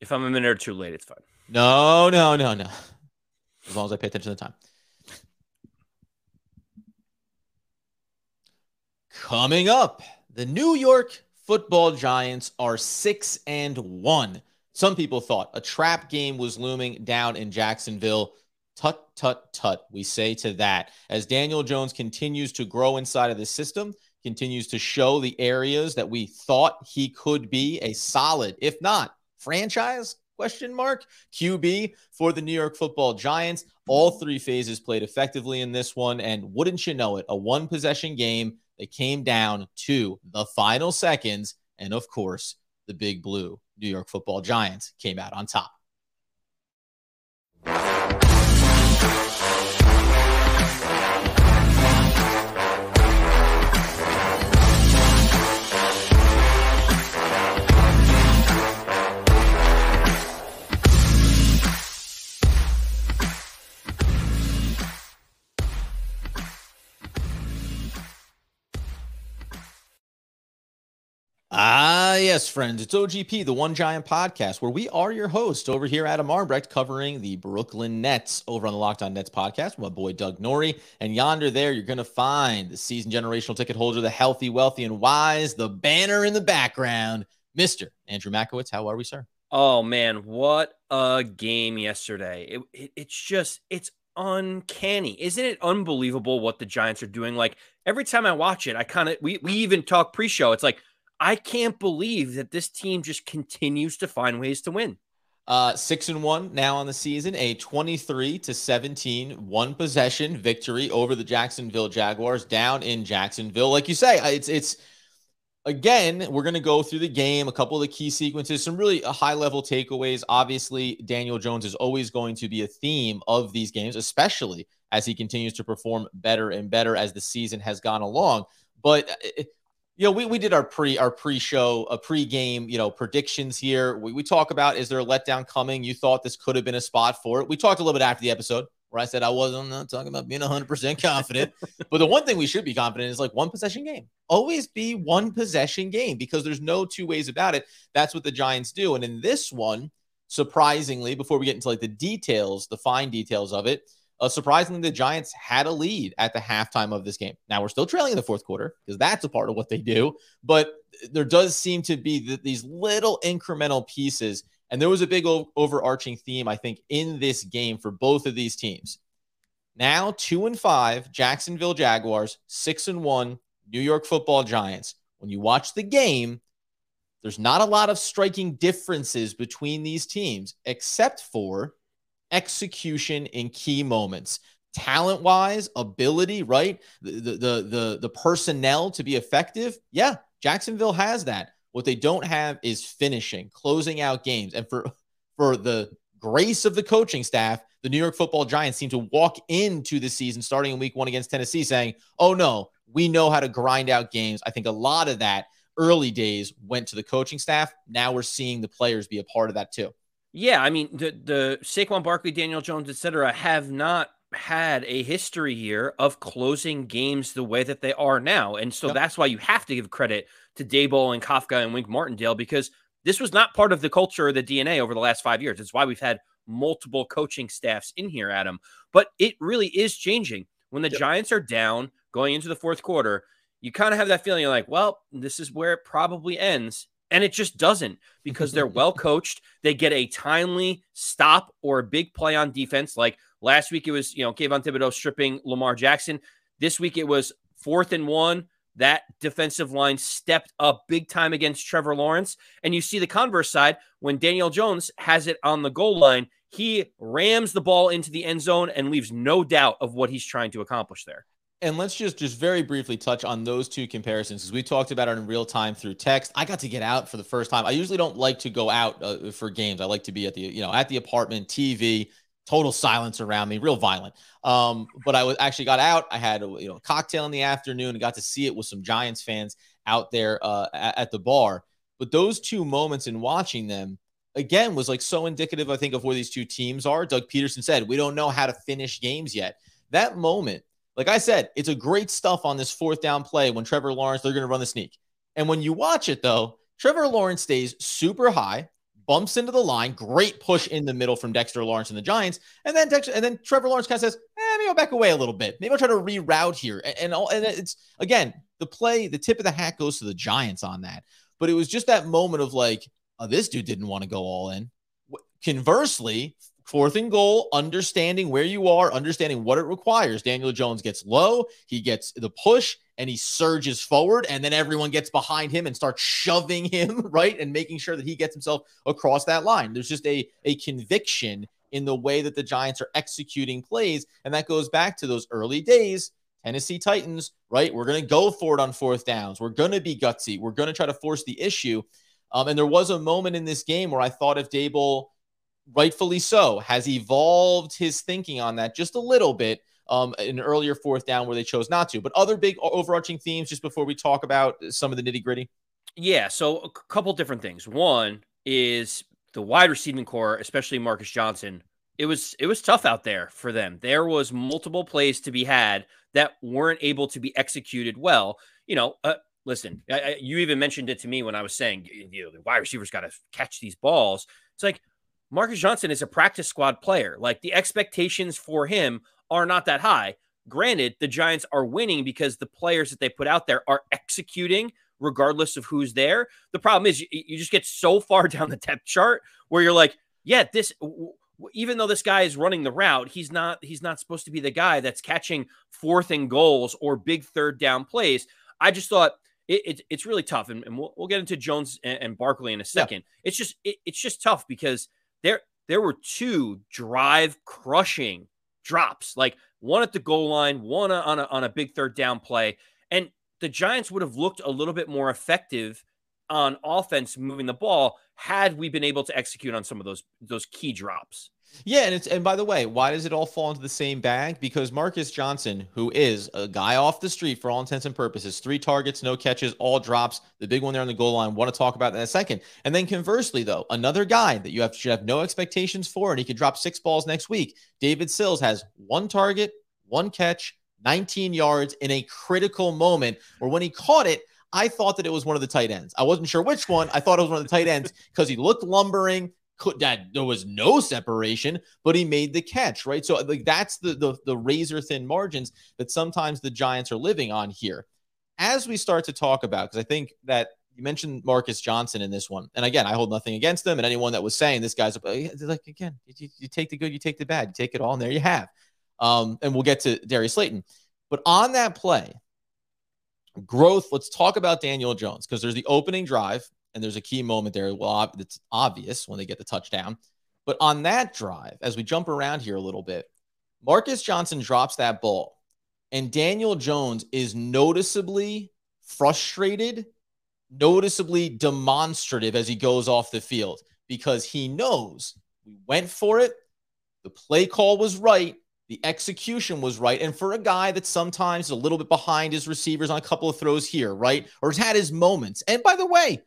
If I'm a minute or two late, it's fine. No, no, no, no. As long as I pay attention to the time. Coming up, the New York football giants are six and one. Some people thought a trap game was looming down in Jacksonville. Tut, tut, tut. We say to that as Daniel Jones continues to grow inside of the system, continues to show the areas that we thought he could be a solid, if not franchise question mark QB for the New York Football Giants. All three phases played effectively in this one, and wouldn't you know it, a one possession game that came down to the final seconds, and of course, the Big Blue New York Football Giants came out on top. Yes, friends. It's OGP, the One Giant podcast, where we are your host over here, Adam Arbrecht, covering the Brooklyn Nets over on the Locked On Nets podcast. My boy Doug Norrie. And yonder there, you're going to find the season generational ticket holder, the healthy, wealthy, and wise, the banner in the background, Mr. Andrew Makowitz. How are we, sir? Oh, man. What a game yesterday. It, it, it's just, it's uncanny. Isn't it unbelievable what the Giants are doing? Like every time I watch it, I kind of, we, we even talk pre show. It's like, I can't believe that this team just continues to find ways to win. Uh, six and one now on the season, a 23 to 17 one possession victory over the Jacksonville Jaguars down in Jacksonville. Like you say, it's, it's, again, we're going to go through the game, a couple of the key sequences, some really uh, high level takeaways. Obviously, Daniel Jones is always going to be a theme of these games, especially as he continues to perform better and better as the season has gone along. But uh, you know, we, we did our pre our pre-show, a pre-game, you know, predictions here. We, we talk about is there a letdown coming? You thought this could have been a spot for it. We talked a little bit after the episode where I said I wasn't not talking about being 100% confident. but the one thing we should be confident is like one possession game. Always be one possession game because there's no two ways about it. That's what the Giants do. And in this one, surprisingly, before we get into like the details, the fine details of it, uh, surprisingly, the Giants had a lead at the halftime of this game. Now we're still trailing in the fourth quarter because that's a part of what they do. But there does seem to be th- these little incremental pieces. And there was a big o- overarching theme, I think, in this game for both of these teams. Now, two and five, Jacksonville Jaguars, six and one, New York football Giants. When you watch the game, there's not a lot of striking differences between these teams, except for execution in key moments. Talent wise ability right? The, the the the personnel to be effective. Yeah jacksonville has that. What they don't have is finishing closing out games. And for for the grace of the coaching staff the new york football giants seem to walk into the season starting in week one against tennessee saying oh no we know how to grind out games. I think a lot of that early days went to the coaching staff. Now we're seeing the players be a part of that too yeah, I mean the the Saquon Barkley, Daniel Jones, etc., have not had a history here of closing games the way that they are now, and so yep. that's why you have to give credit to Daboll and Kafka and Wink Martindale because this was not part of the culture or the DNA over the last five years. It's why we've had multiple coaching staffs in here, Adam. But it really is changing when the yep. Giants are down going into the fourth quarter. You kind of have that feeling. You're like, well, this is where it probably ends. And it just doesn't because they're well coached. They get a timely stop or a big play on defense. Like last week, it was, you know, Kayvon Thibodeaux stripping Lamar Jackson. This week, it was fourth and one. That defensive line stepped up big time against Trevor Lawrence. And you see the converse side when Daniel Jones has it on the goal line, he rams the ball into the end zone and leaves no doubt of what he's trying to accomplish there and let's just just very briefly touch on those two comparisons because we talked about it in real time through text. I got to get out for the first time. I usually don't like to go out uh, for games. I like to be at the you know at the apartment, TV, total silence around me, real violent. Um, but I was actually got out. I had a you know a cocktail in the afternoon and got to see it with some Giants fans out there uh, at, at the bar. But those two moments in watching them again was like so indicative, I think, of where these two teams are. Doug Pederson said, "We don't know how to finish games yet." That moment like I said, it's a great stuff on this fourth down play when Trevor Lawrence, they're going to run the sneak. And when you watch it, though, Trevor Lawrence stays super high, bumps into the line. Great push in the middle from Dexter Lawrence and the Giants. And then Dexter, and then Trevor Lawrence kind of says, eh, maybe I'll back away a little bit. Maybe I'll try to reroute here. And, and, all, and it's again, the play, the tip of the hat goes to the Giants on that. But it was just that moment of like, oh, this dude didn't want to go all in. Conversely, fourth and goal, understanding where you are, understanding what it requires. Daniel Jones gets low, he gets the push, and he surges forward, and then everyone gets behind him and starts shoving him, right? And making sure that he gets himself across that line. There's just a, a conviction in the way that the Giants are executing plays. And that goes back to those early days. Tennessee Titans, right? We're going to go for it on fourth downs. We're going to be gutsy. We're going to try to force the issue. Um, and there was a moment in this game where I thought if Daboll, rightfully so, has evolved his thinking on that just a little bit um, an earlier fourth down where they chose not to. But other big overarching themes just before we talk about some of the nitty gritty? Yeah. So a couple different things. One is the wide receiving corps, especially Marcus Johnson. It was it was tough out there for them. There was multiple plays to be had that weren't able to be executed well. You know, uh, listen, I, I, you even mentioned it to me when I was saying you know the wide receivers got to catch these balls. It's like Marcus Johnson is a practice squad player. Like the expectations for him are not that high. Granted, the Giants are winning because the players that they put out there are executing regardless of who's there. The problem is you, you just get so far down the depth chart where you're like, yeah, this even though this guy is running the route, he's not he's not supposed to be the guy that's catching fourth and goals or big third down plays. I just thought it, it, it's really tough, and, and we'll, we'll, get into Jones and, and Barkley in a second. Yeah. It's just it, it's just tough because there there were two drive crushing drops, like one at the goal line, one on a, on a big third down play. And the Giants would have looked a little bit more effective on offense moving the ball had we been able to execute on some of those those key drops. Yeah, and it's and by the way, why does it all fall into the same bag? Because Marcus Johnson, who is a guy off the street for all intents and purposes, three targets, no catches, all drops. The big one there on the goal line. Want to talk about that in a second. And then conversely, though, another guy that you have should have no expectations for, and he could drop six balls next week. David Sills has one target, one catch, 19 yards in a critical moment. Where when he caught it, I thought that it was one of the tight ends. I wasn't sure which one. I thought it was one of the tight ends because he looked lumbering could that there was no separation, but he made the catch, right? So like that's the the, the razor thin margins that sometimes the Giants are living on here. As we start to talk about, because I think that you mentioned Marcus Johnson in this one, and again, I hold nothing against them, and anyone that was saying this guy's like again, you, you take the good, you take the bad, you take it all, and there you have. Um, and we'll get to Darius Slayton, but on that play, growth. Let's talk about Daniel Jones because there's the opening drive and there's a key moment there. Well, it's obvious when they get the touchdown. But on that drive, as we jump around here a little bit, Marcus Johnson drops that ball, and Daniel Jones is noticeably frustrated, noticeably demonstrative as he goes off the field because he knows we went for it. The play call was right. The execution was right. And for a guy that sometimes is a little bit behind his receivers on a couple of throws here, right? Or has had his moments. And by the way,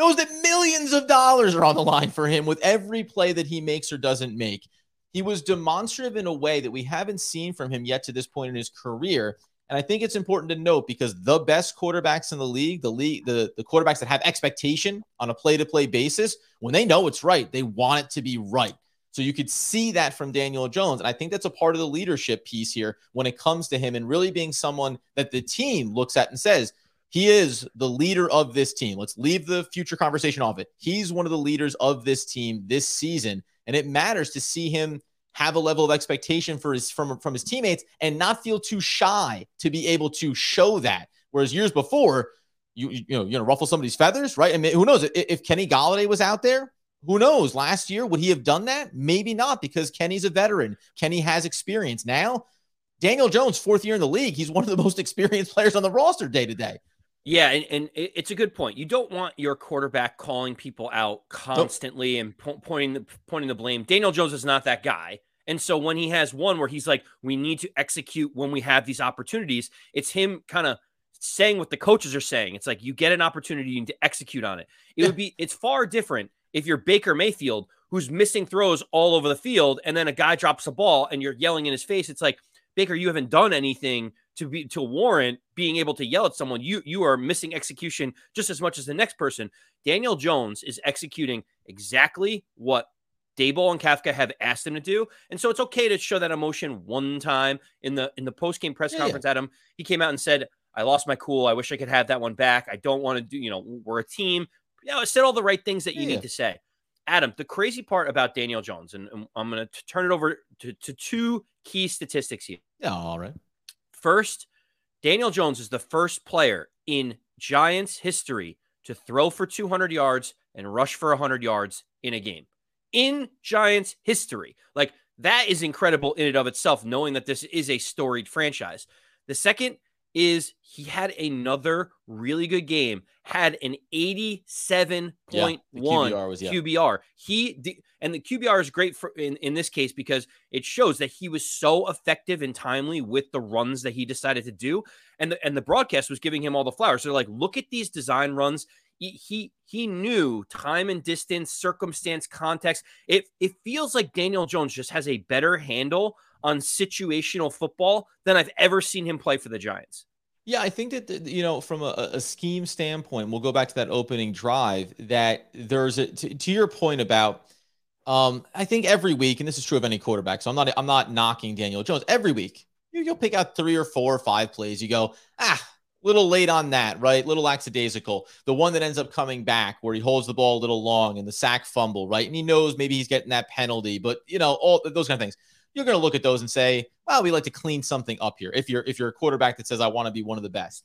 knows that millions of dollars are on the line for him with every play that he makes or doesn't make. He was demonstrative in a way that we haven't seen from him yet to this point in his career. And I think it's important to note because the best quarterbacks in the league, the league, the, the quarterbacks that have expectation on a play-to-play basis, when they know it's right, they want it to be right. So you could see that from Daniel Jones. And I think that's a part of the leadership piece here when it comes to him and really being someone that the team looks at and says, he is the leader of this team. Let's leave the future conversation off it. He's one of the leaders of this team this season, and it matters to see him have a level of expectation for his from from his teammates and not feel too shy to be able to show that. Whereas years before, you you know you know ruffle somebody's feathers, right? I mean, who knows if Kenny Golladay was out there? Who knows? Last year, would he have done that? Maybe not, because Kenny's a veteran. Kenny has experience now. Daniel Jones, fourth year in the league, he's one of the most experienced players on the roster day to day. Yeah, and, and, it's a good point. You don't want your quarterback calling people out constantly nope. and po- pointing the pointing the blame. Daniel Jones is not that guy. And so when he has one where he's like, we need to execute when we have these opportunities, it's him kind of saying what the coaches are saying. It's like you get an opportunity to execute on it. It yeah. would be it's far different if you're Baker Mayfield who's missing throws all over the field and then a guy drops a ball and you're yelling in his face. It's like, Baker, you haven't done anything to be to warrant being able to yell at someone. You you are missing execution just as much as the next person. Daniel Jones is executing exactly what Daboll and Kafka have asked him to do, and so it's okay to show that emotion one time in the in the post game press yeah, conference. Yeah. Adam he came out and said, "I lost my cool. I wish I could have that one back. I don't want to do. You know, we're a team. You know, I said all the right things that you yeah. need to say." Adam, the crazy part about Daniel Jones, and, and I'm going to turn it over to, to two key statistics here. Yeah, all right. First, Daniel Jones is the first player in Giants history to throw for 200 yards and rush for 100 yards in a game. In Giants history. Like that is incredible in and of itself, knowing that this is a storied franchise. The second is he had another really good game, had an 87.1 yeah, QBR, was, yeah. QBR. He and the QBR is great for in, in this case because it shows that he was so effective and timely with the runs that he decided to do. And the and the broadcast was giving him all the flowers. They're like, look at these design runs. He, he he knew time and distance, circumstance, context. It it feels like Daniel Jones just has a better handle on situational football than I've ever seen him play for the Giants. Yeah, I think that you know, from a, a, scheme standpoint, we'll go back to that opening drive. That there's a to, to your point about, um, I think every week, and this is true of any quarterback. So I'm not I'm not knocking Daniel Jones. Every week, you, you'll pick out three or four or five plays. You go, ah, little late on that, right? Little lackadaisical. The one that ends up coming back where he holds the ball a little long and the sack fumble, right? And he knows maybe he's getting that penalty, but you know, all those kind of things you're going to look at those and say, well, we like to clean something up here. If you're if you're a quarterback that says I want to be one of the best.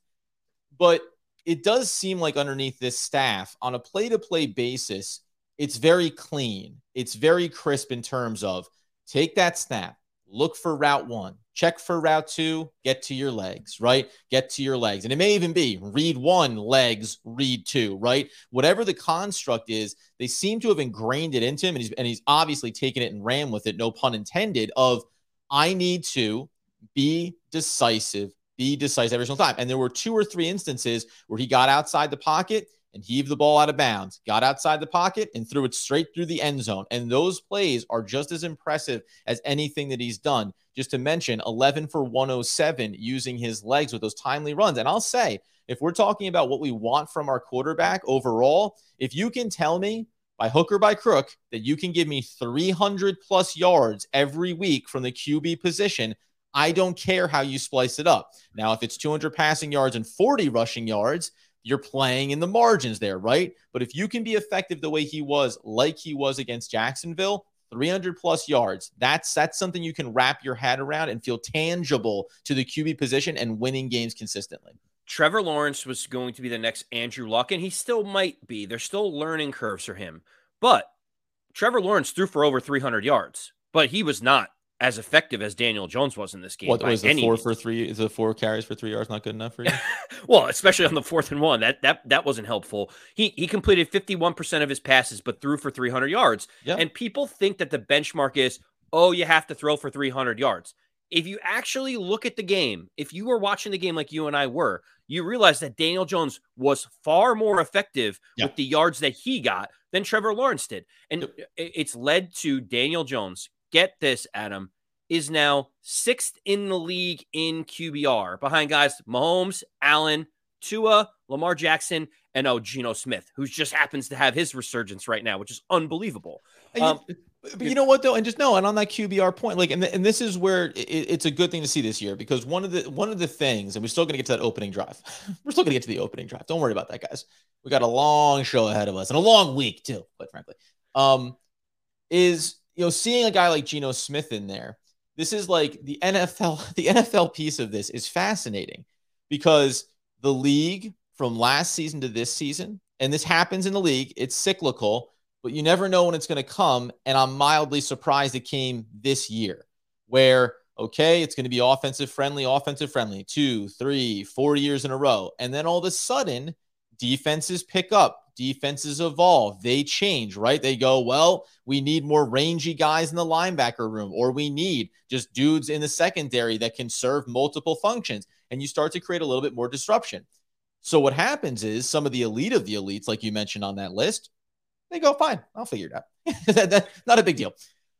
But it does seem like underneath this staff on a play-to-play basis, it's very clean. It's very crisp in terms of take that snap, look for route 1, check for route two, get to your legs, right? Get to your legs. And it may even be read one, legs, read two, right? Whatever the construct is, they seem to have ingrained it into him. And he's, and he's obviously taken it and ran with it, no pun intended, of I need to be decisive, be decisive every single time. And there were two or three instances where he got outside the pocket and heaved the ball out of bounds, got outside the pocket and threw it straight through the end zone. And those plays are just as impressive as anything that he's done. Just to mention, 11 for 107 using his legs with those timely runs. And I'll say, if we're talking about what we want from our quarterback overall, if you can tell me by hook or by crook that you can give me 300 plus yards every week from the QB position, I don't care how you splice it up. Now, if it's 200 passing yards and 40 rushing yards, you're playing in the margins there, right? But if you can be effective the way he was, like he was against Jacksonville, 300 plus yards, that's that's something you can wrap your head around and feel tangible to the QB position and winning games consistently. Trevor Lawrence was going to be the next Andrew Luck, and he still might be. There's still learning curves for him. But Trevor Lawrence threw for over 300 yards, but he was not as effective as Daniel Jones was in this game. What was the four means. for three? Is the four carries for three yards not good enough for you? well, especially on the fourth and one, that that that wasn't helpful. He he completed fifty one percent of his passes, but threw for three hundred yards. Yep. And people think that the benchmark is, oh, you have to throw for three hundred yards. If you actually look at the game, if you were watching the game like you and I were, you realize that Daniel Jones was far more effective with the yards that he got than Trevor Lawrence did, and it's led to Daniel Jones get this, Adam, is now sixth in the league in QBR behind guys Mahomes, Allen, Tua, Lamar Jackson, and oh, Geno Smith, who just happens to have his resurgence right now, which is unbelievable. Um, you, but you know what though, and just know, and on that QBR point, like, and, and this is where it, it's a good thing to see this year because one of the one of the things, and we're still going to get to that opening drive. we're still going to get to the opening drive. Don't worry about that, guys. We got a long show ahead of us and a long week too, quite frankly. Um, is you know, seeing a guy like Geno Smith in there, this is like the NFL, the NFL piece of this is fascinating because the league from last season to this season, and this happens in the league, it's cyclical, but you never know when it's going to come. And I'm mildly surprised it came this year, where, okay, it's going to be offensive friendly, offensive friendly, two, three, four years in a row. And then all of a sudden, defenses pick up defenses evolve, they change, right? They go, well, we need more rangy guys in the linebacker room, or we need just dudes in the secondary that can serve multiple functions. And you start to create a little bit more disruption. So what happens is some of the elite of the elites, like you mentioned on that list, they go, fine, I'll figure it out. not a big deal.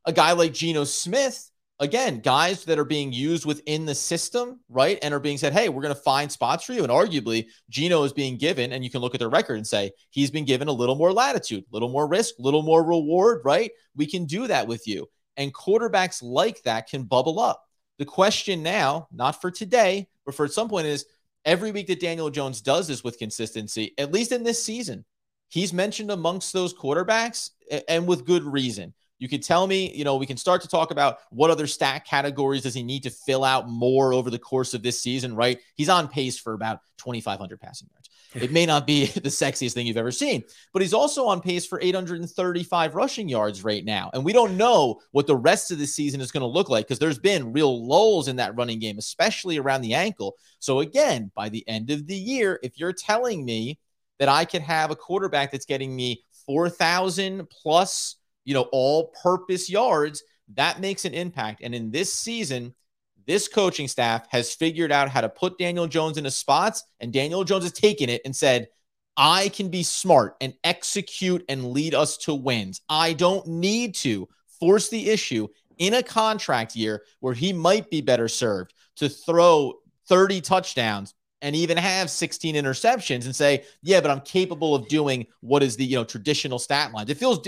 A guy like Geno Smith, again, guys that are being used within the system, right? And are being said, hey, we're going to find spots for you. And arguably, Geno is being given, and you can look at their record and say, he's been given a little more latitude, a little more risk, a little more reward, right? We can do that with you. And quarterbacks like that can bubble up. The question now, not for today, but for at some point, is every week that Daniel Jones does this with consistency, at least in this season, he's mentioned amongst those quarterbacks and with good reason. You could tell me, you know, we can start to talk about what other stat categories does he need to fill out more over the course of this season, right? He's on pace for about 2,500 passing yards. It may not be the sexiest thing you've ever seen, but he's also on pace for 835 rushing yards right now. And we don't know what the rest of the season is going to look like because there's been real lulls in that running game, especially around the ankle. So, again, by the end of the year, if you're telling me that I could have a quarterback that's getting me 4,000 plus you know, all purpose yards, that makes an impact. And in this season, this coaching staff has figured out how to put Daniel Jones into spots, and Daniel Jones has taken it and said, I can be smart and execute and lead us to wins. I don't need to force the issue in a contract year where he might be better served to throw 30 touchdowns and even have 16 interceptions and say, yeah, but I'm capable of doing what is the, you know, traditional stat lines. It feels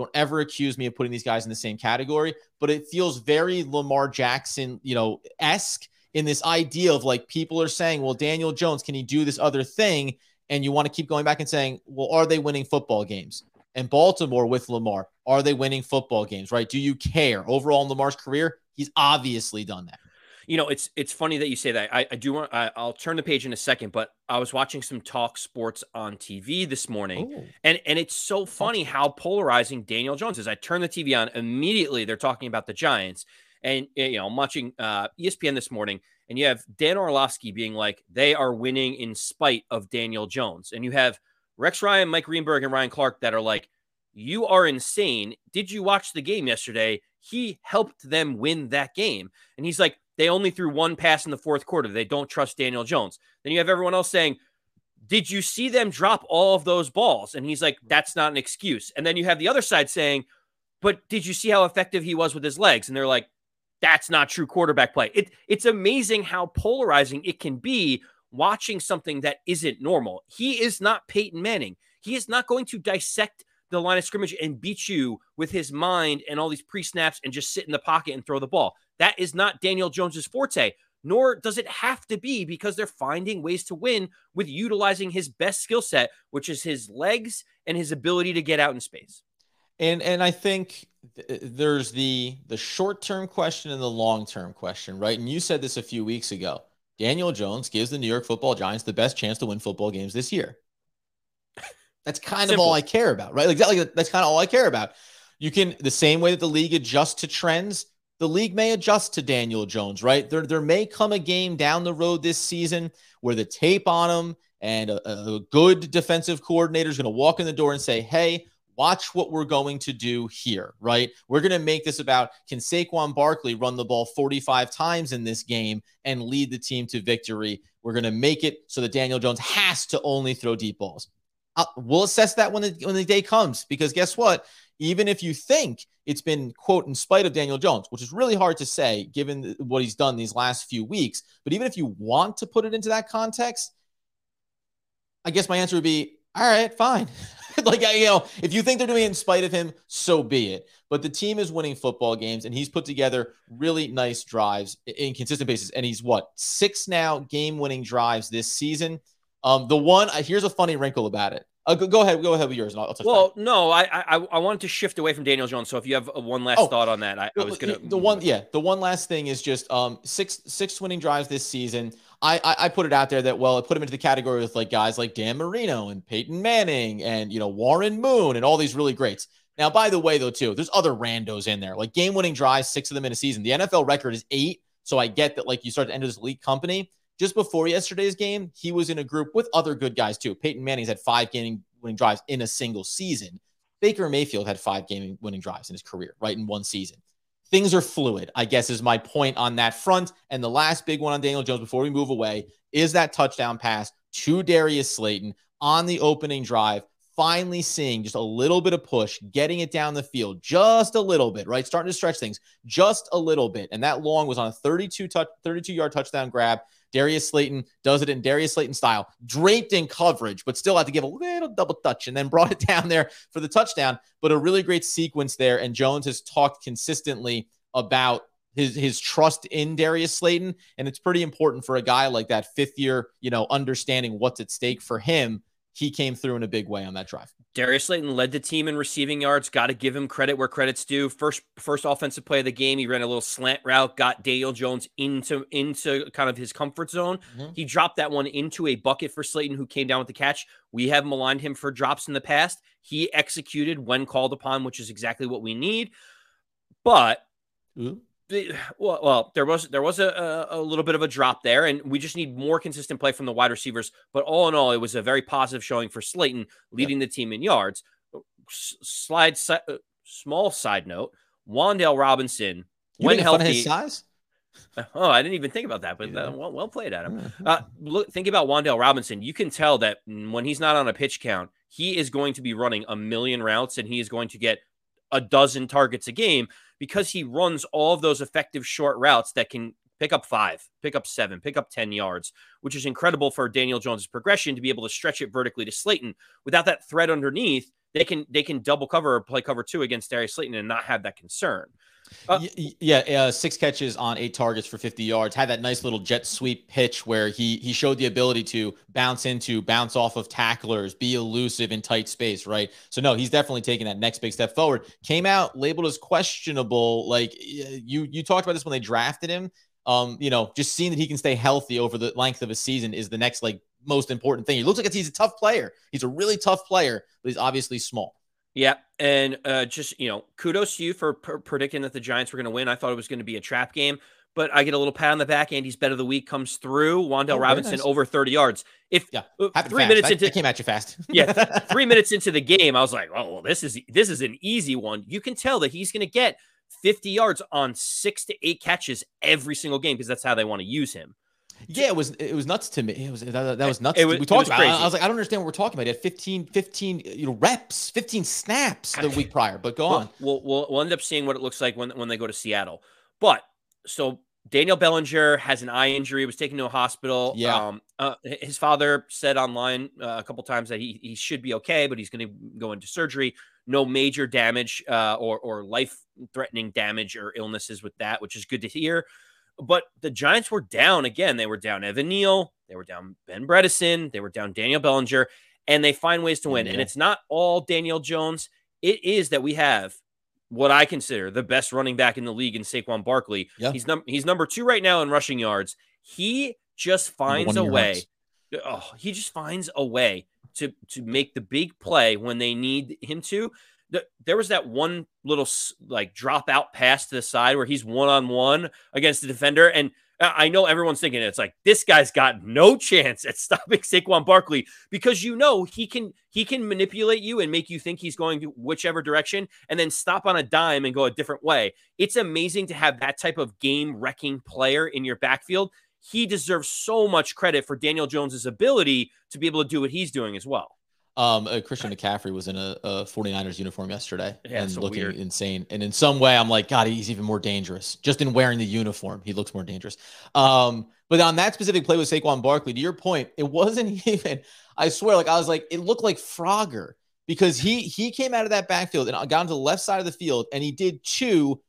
don't ever accuse me of putting these guys in the same category, but it feels very Lamar Jackson, you know, esque in this idea of like people are saying, well, Daniel Jones, can he do this other thing? And you want to keep going back and saying, well, are they winning football games? And Baltimore with Lamar, are they winning football games, right? Do you care overall in Lamar's career? He's obviously done that you know, it's it's funny that you say that. I, I do want. I, will turn the page in a second, but I was watching some talk sports on TV this morning, Ooh. and and it's so funny how polarizing Daniel Jones is. I turn the TV on immediately. They're talking about the Giants, and eh, you know, I'm watching uh, ESPN this morning, and you have Dan Orlovsky being like, they are winning in spite of Daniel Jones, and you have Rex Ryan, Mike Greenberg, and Ryan Clark that are like, you are insane. Did you watch the game yesterday? He helped them win that game, and he's like they only threw one pass in the fourth quarter. They don't trust Daniel Jones. Then you have everyone else saying, Did you see them drop all of those balls? And he's like, That's not an excuse. And then you have the other side saying, But did you see how effective he was with his legs? And they're like, That's not true quarterback play. It, it's amazing how polarizing it can be watching something that isn't normal. He is not Peyton Manning. He is not going to dissect the line of scrimmage and beat you with his mind and all these pre snaps and just sit in the pocket and throw the ball. That is not Daniel Jones's forte, nor does it have to be because they're finding ways to win with utilizing his best skill set, which is his legs and his ability to get out in space. And and I think th- uh, there's the the short-term question and the long-term question, right? And you said this a few weeks ago. Daniel Jones gives the New York Football Giants the best chance to win football games this year. That's kind Simple. of all I care about, right? Exactly. That's kind of all I care about. You can the same way that the league adjusts to trends, the league may adjust to Daniel Jones, right? There, there may come a game down the road this season where the tape on him and a, a good defensive coordinator is going to walk in the door and say, hey, watch what we're going to do here, right? We're going to make this about can Saquon Barkley run the ball 45 times in this game and lead the team to victory? We're going to make it so that Daniel Jones has to only throw deep balls. Uh, we'll assess that when the, when the day comes because guess what? even if you think it's been, quote, in spite of Daniel Jones, which is really hard to say given what he's done these last few weeks. But even if you want to put it into that context, I guess my answer would be, all right, fine. like, you know, if you think they're doing it in spite of him, so be it. But the team is winning football games, and he's put together really nice drives in consistent basis. And he's what, six now game winning drives this season. Um, the one, here's a funny wrinkle about it. Uh, go, go, ahead. Go ahead with yours. And I'll, I'll well, back. no, I, I I wanted to shift away from Daniel Jones. So if you have one last oh, thought on that, I, I was gonna the one yeah the one last thing is just um six six winning drives this season. I, I, I put it out there that well I put him into the category with like guys like Dan Marino and Peyton Manning and you know Warren Moon and all these really greats. Now, by the way, though, too, there's other randos in there like game winning drives, six of them in a season. The NFL record is eight, so I get that like you start to enter this elite company. Just before yesterday's game, he was in a group with other good guys too. Peyton Manning's had five game winning drives in a single season. Baker Mayfield had five game winning drives in his career, right, in one season. Things are fluid, I guess, is my point on that front. And the last big one on Daniel Jones before we move away is that touchdown pass to Darius Slayton on the opening drive finally seeing just a little bit of push, getting it down the field, just a little bit, right? Starting to stretch things just a little bit. And that long was on a 32 touch, 32 yard touchdown grab. Darius Slayton does it in Darius Slayton style, draped in coverage, but still had to give a little double touch and then brought it down there for the touchdown. But a really great sequence there. And Jones has talked consistently about his his trust in Darius Slayton, and it's pretty important for a guy like that fifth year, you know, understanding what's at stake for him he came through in a big way on that drive. Darius Slayton led the team in receiving yards. Got to give him credit where credit's due. First, first offensive play of the game, he ran a little slant route, got Daniel Jones into into kind of his comfort zone. Mm-hmm. He dropped that one into a bucket for Slayton, who came down with the catch. We have maligned him for drops in the past. He executed when called upon, which is exactly what we need. But mm-hmm well, well, there was there was a, a little bit of a drop there, and we just need more consistent play from the wide receivers. But all in all, it was a very positive showing for Slayton, leading yeah. the team in yards. Slide uh, small side note: Wan'Dale Robinson, you when healthy, his size. Oh, I didn't even think about that, but uh, well, well played, Adam. Uh, look, think about Wan'Dale Robinson. You can tell that when he's not on a pitch count, he is going to be running a million routes, and he is going to get a dozen targets a game because he runs all of those effective short routes that can pick up five, pick up seven, pick up 10 yards, which is incredible for Daniel Jones's progression to be able to stretch it vertically to Slayton. Without that threat underneath, they can they can double cover or play cover two against Darius Slayton and not have that concern. Uh, yeah, uh, six catches on eight targets for 50 yards. Had that nice little jet sweep pitch where he he showed the ability to bounce into, bounce off of tacklers, be elusive in tight space, right? So no, he's definitely taking that next big step forward. Came out labeled as questionable. Like you you talked about this when they drafted him. Um, you know, just seeing that he can stay healthy over the length of a season is the next like most important thing. He looks like he's a tough player. He's a really tough player, but he's obviously small. Yeah, and uh, just you know, kudos to you for pr- predicting that the Giants were going to win. I thought it was going to be a trap game, but I get a little pat on the back. Andy's bet of the week comes through. Wan'Dale oh, Robinson nice. over thirty yards. If yeah, uh, three fast. minutes into that came at you fast. yeah, three minutes into the game, I was like, oh, well, this is this is an easy one. You can tell that he's going to get fifty yards on six to eight catches every single game because that's how they want to use him. Yeah, it was it was nuts to me. It was that, that was nuts. Was, we talked about. Crazy. I was like, I don't understand what we're talking about. He had 15, 15 you know reps, fifteen snaps the week prior. But go on. We'll, we'll we'll end up seeing what it looks like when when they go to Seattle. But so Daniel Bellinger has an eye injury. Was taken to a hospital. Yeah. Um, uh, his father said online uh, a couple times that he he should be okay, but he's going to go into surgery. No major damage uh, or or life threatening damage or illnesses with that, which is good to hear. But the Giants were down again. They were down Evan Neal. They were down Ben Bredeson. They were down Daniel Bellinger. And they find ways to win. Yeah. And it's not all Daniel Jones. It is that we have what I consider the best running back in the league in Saquon Barkley. Yeah. He's num- he's number two right now in rushing yards. He just finds a way. Oh, he just finds a way to to make the big play when they need him to there was that one little like drop out pass to the side where he's one on one against the defender. And I know everyone's thinking it's like this guy's got no chance at stopping Saquon Barkley because you know he can he can manipulate you and make you think he's going to whichever direction and then stop on a dime and go a different way. It's amazing to have that type of game wrecking player in your backfield. He deserves so much credit for Daniel Jones's ability to be able to do what he's doing as well. Um, uh, Christian McCaffrey was in a, a 49ers uniform yesterday yeah, and so looking weird. insane. And in some way, I'm like, God, he's even more dangerous. Just in wearing the uniform, he looks more dangerous. Um, but on that specific play with Saquon Barkley, to your point, it wasn't even. I swear, like I was like, it looked like Frogger because he he came out of that backfield and got to the left side of the field and he did two.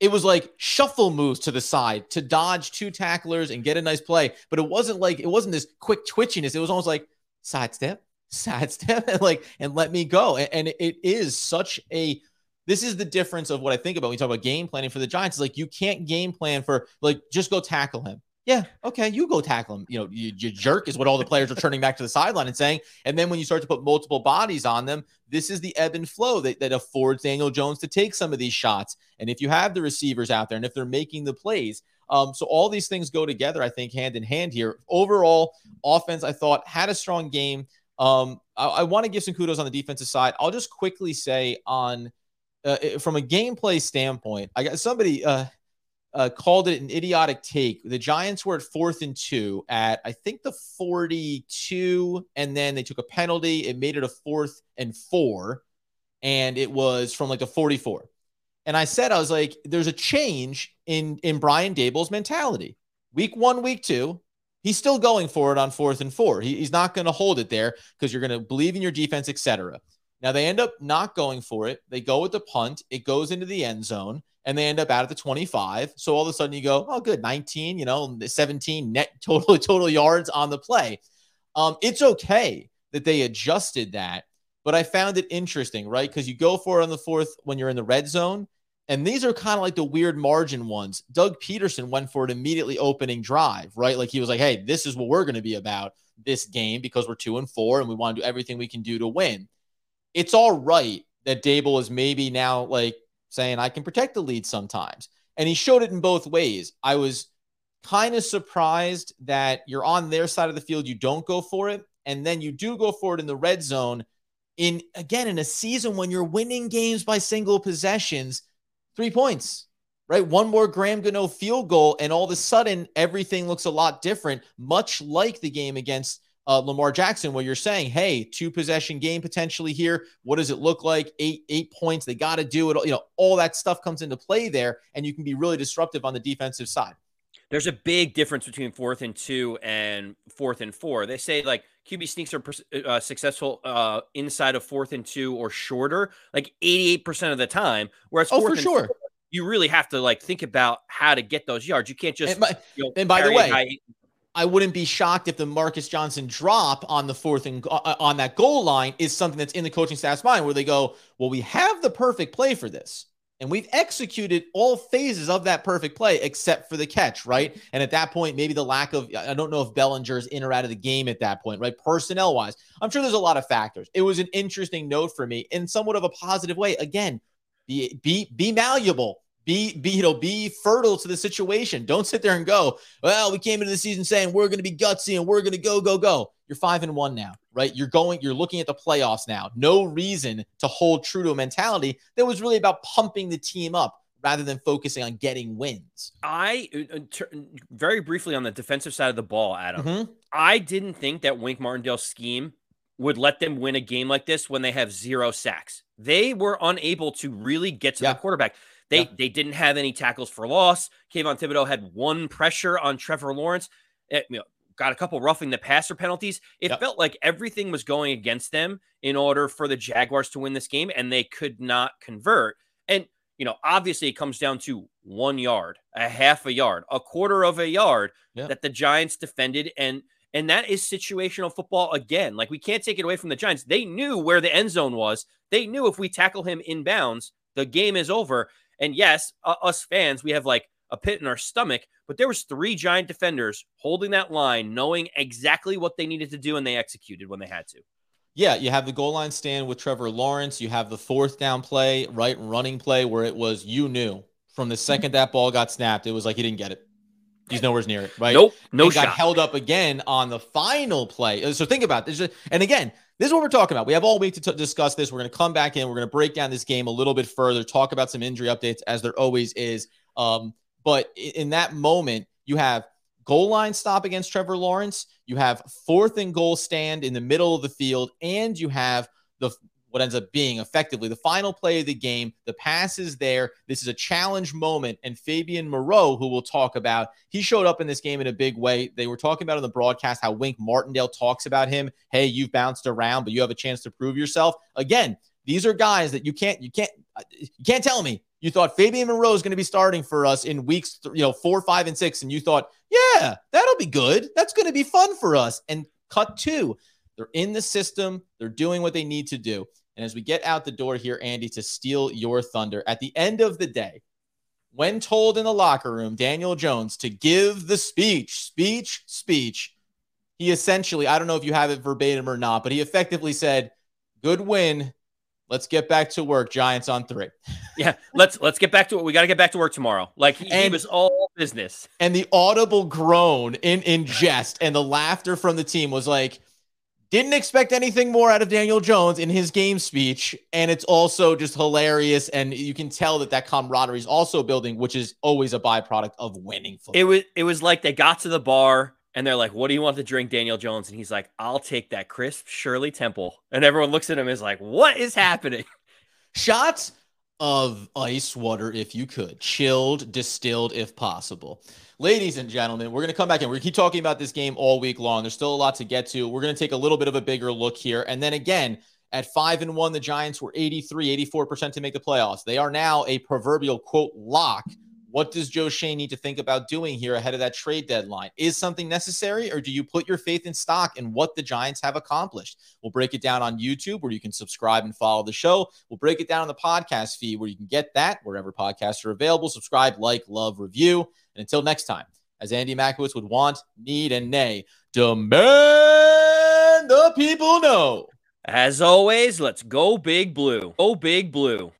It was like shuffle moves to the side to dodge two tacklers and get a nice play. But it wasn't like it wasn't this quick twitchiness. It was almost like sidestep, sidestep and like and let me go. And, and it is such a this is the difference of what I think about when you talk about game planning for the Giants. Is like you can't game plan for like just go tackle him. Yeah, okay, you go tackle him. You know, you, you, jerk is what all the players are turning back to the sideline and saying. And then when you start to put multiple bodies on them, this is the ebb and flow that, that affords Daniel Jones to take some of these shots. And if you have the receivers out there and if they're making the plays, um, so all these things go together, I think, hand in hand here. Overall, offense, I thought had a strong game. Um, I, I want to give some kudos on the defensive side. I'll just quickly say on uh, from a gameplay standpoint, I got somebody. Uh, uh, called it an idiotic take. The Giants were at fourth and two at I think the 42, and then they took a penalty. It made it a fourth and four, and it was from like the 44. And I said, I was like, there's a change in in Brian Daboll's mentality. Week one, week two, he's still going for it on fourth and four. He, he's not going to hold it there because you're going to believe in your defense, etc. Now they end up not going for it. They go with the punt. It goes into the end zone and they end up out at the 25. So all of a sudden you go, oh, good, 19, you know, 17 net total total yards on the play. Um, it's okay that they adjusted that, but I found it interesting, right? Because you go for it on the fourth when you're in the red zone. And these are kind of like the weird margin ones. Doug Pederson went for an immediately opening drive, right? Like he was like, hey, this is what we're going to be about this game because we're two and four and we want to do everything we can do to win. It's all right that Daboll is maybe now like saying I can protect the lead sometimes. And he showed it in both ways. I was kind of surprised that you're on their side of the field, you don't go for it, and then you do go for it in the red zone. In again, in a season when you're winning games by single possessions, three points, right? One more Graham Gano field goal, and all of a sudden everything looks a lot different, much like the game against uh, Lamar Jackson, where you're saying, "Hey, two possession game potentially here. What does it look like? Eight eight points. They got to do it. You know, all that stuff comes into play there, and you can be really disruptive on the defensive side." There's a big difference between fourth and two and fourth and four. They say like QB sneaks are uh, successful uh, inside of fourth and two or shorter, like 88% of the time. Whereas oh, for sure. Four, you really have to like think about how to get those yards. You can't just. And by, you know, and by the way, I wouldn't be shocked if the Marcus Johnson drop on the fourth and uh, uh, on that goal line is something that's in the coaching staff's mind where they go, well, we have the perfect play for this. And we've executed all phases of that perfect play except for the catch, right? And at that point, maybe the lack of, I don't know if Bellinger's in or out of the game at that point, right? Personnel wise, I'm sure there's a lot of factors. It was an interesting note for me in somewhat of a positive way. Again, be, be, be malleable be be you know be fertile to the situation. Don't sit there and go, well, we came into the season saying we're going to be gutsy and we're going to go go go. You're five and one now, right? You're going. You're looking at the playoffs now. No reason to hold true to a mentality that was really about pumping the team up rather than focusing on getting wins. I uh, uh very briefly on the defensive side of the ball, Adam. Mm-hmm. I didn't think that Wink Martindale's scheme would let them win a game like this when they have zero sacks. They were unable to really get to yeah. the quarterback. They yeah. they didn't have any tackles for loss. Kayvon Thibodeaux had one pressure on Trevor Lawrence. It, eh, you know, got a couple roughing the passer penalties. It yep. felt like everything was going against them in order for the Jaguars to win this game, and they could not convert. And you know, obviously, it comes down to one yard, a half a yard, a quarter of a yard yep. that the Giants defended, and and that is situational football again. Like we can't take it away from the Giants. They knew where the end zone was. They knew if we tackle him inbounds, the game is over. And yes, uh, us fans, we have like a pit in our stomach, but there was three giant defenders holding that line, knowing exactly what they needed to do, and they executed when they had to. Yeah, you have the goal line stand with Trevor Lawrence. You have the fourth down play, right running play, where it was you knew from the second that ball got snapped, it was like he didn't get it. He's nowhere near it, right? Nope, no and shot. Got held up again on the final play. So think about this. And again, this is what we're talking about. We have all week to t- discuss this. We're going to come back in. We're going to break down this game a little bit further, talk about some injury updates as there always is. Um, but in that moment, you have goal line stop against Trevor Lawrence. You have fourth and goal stand in the middle of the field, and you have the what ends up being effectively the final play of the game. The pass is there. This is a challenge moment. And Fabian Moreau, who we'll talk about, he showed up in this game in a big way. They were talking about on the broadcast how Wink Martindale talks about him. Hey, you've bounced around, but you have a chance to prove yourself. Again, these are guys that you can't, you can't, you can't tell me you thought Fabian Moreau is going to be starting for us in weeks, you know, four, five, and six, and you thought, yeah, that'll be good. That's going to be fun for us. And cut two, they're in the system. They're doing what they need to do. And as we get out the door here, Andy, to steal your thunder, at the end of the day, when told in the locker room, Daniel Jones to give the speech, speech, speech, he essentially, I don't know if you have it verbatim or not, but he effectively said, Good win. Let's get back to work. Giants on three. yeah, let's let's get back to it. We got to get back to work tomorrow. Like he, and, he was all business. And the audible groan in in jest and the laughter from the team was like, Didn't expect anything more out of Daniel Jones in his game speech. And it's also just hilarious. And you can tell that that camaraderie is also building, which is always a byproduct of winning football. It was, it was like they got to the bar and they're like, What do you want to drink, Daniel Jones? And he's like, I'll take that crisp Shirley Temple. And everyone looks at him is like, What is happening? Shots of ice water if you could, chilled, distilled if possible. Ladies and gentlemen, we're going to come back and we're keep talking about this game all week long. There's still a lot to get to. We're going to take a little bit of a bigger look here. And then again, at five and one, the Giants were 83, 84% to make the playoffs. They are now a proverbial quote lock what does Joe Schoen need to think about doing here ahead of that trade deadline? Is something necessary, or do you put your faith in stock in what the Giants have accomplished? We'll break it down on YouTube where you can subscribe and follow the show. We'll break it down on the podcast feed where you can get that wherever podcasts are available. Subscribe, like, love, review. And until next time, as Andy Makowitz would want, need, and nay, demand the people know. As always, let's go big blue. Go big blue.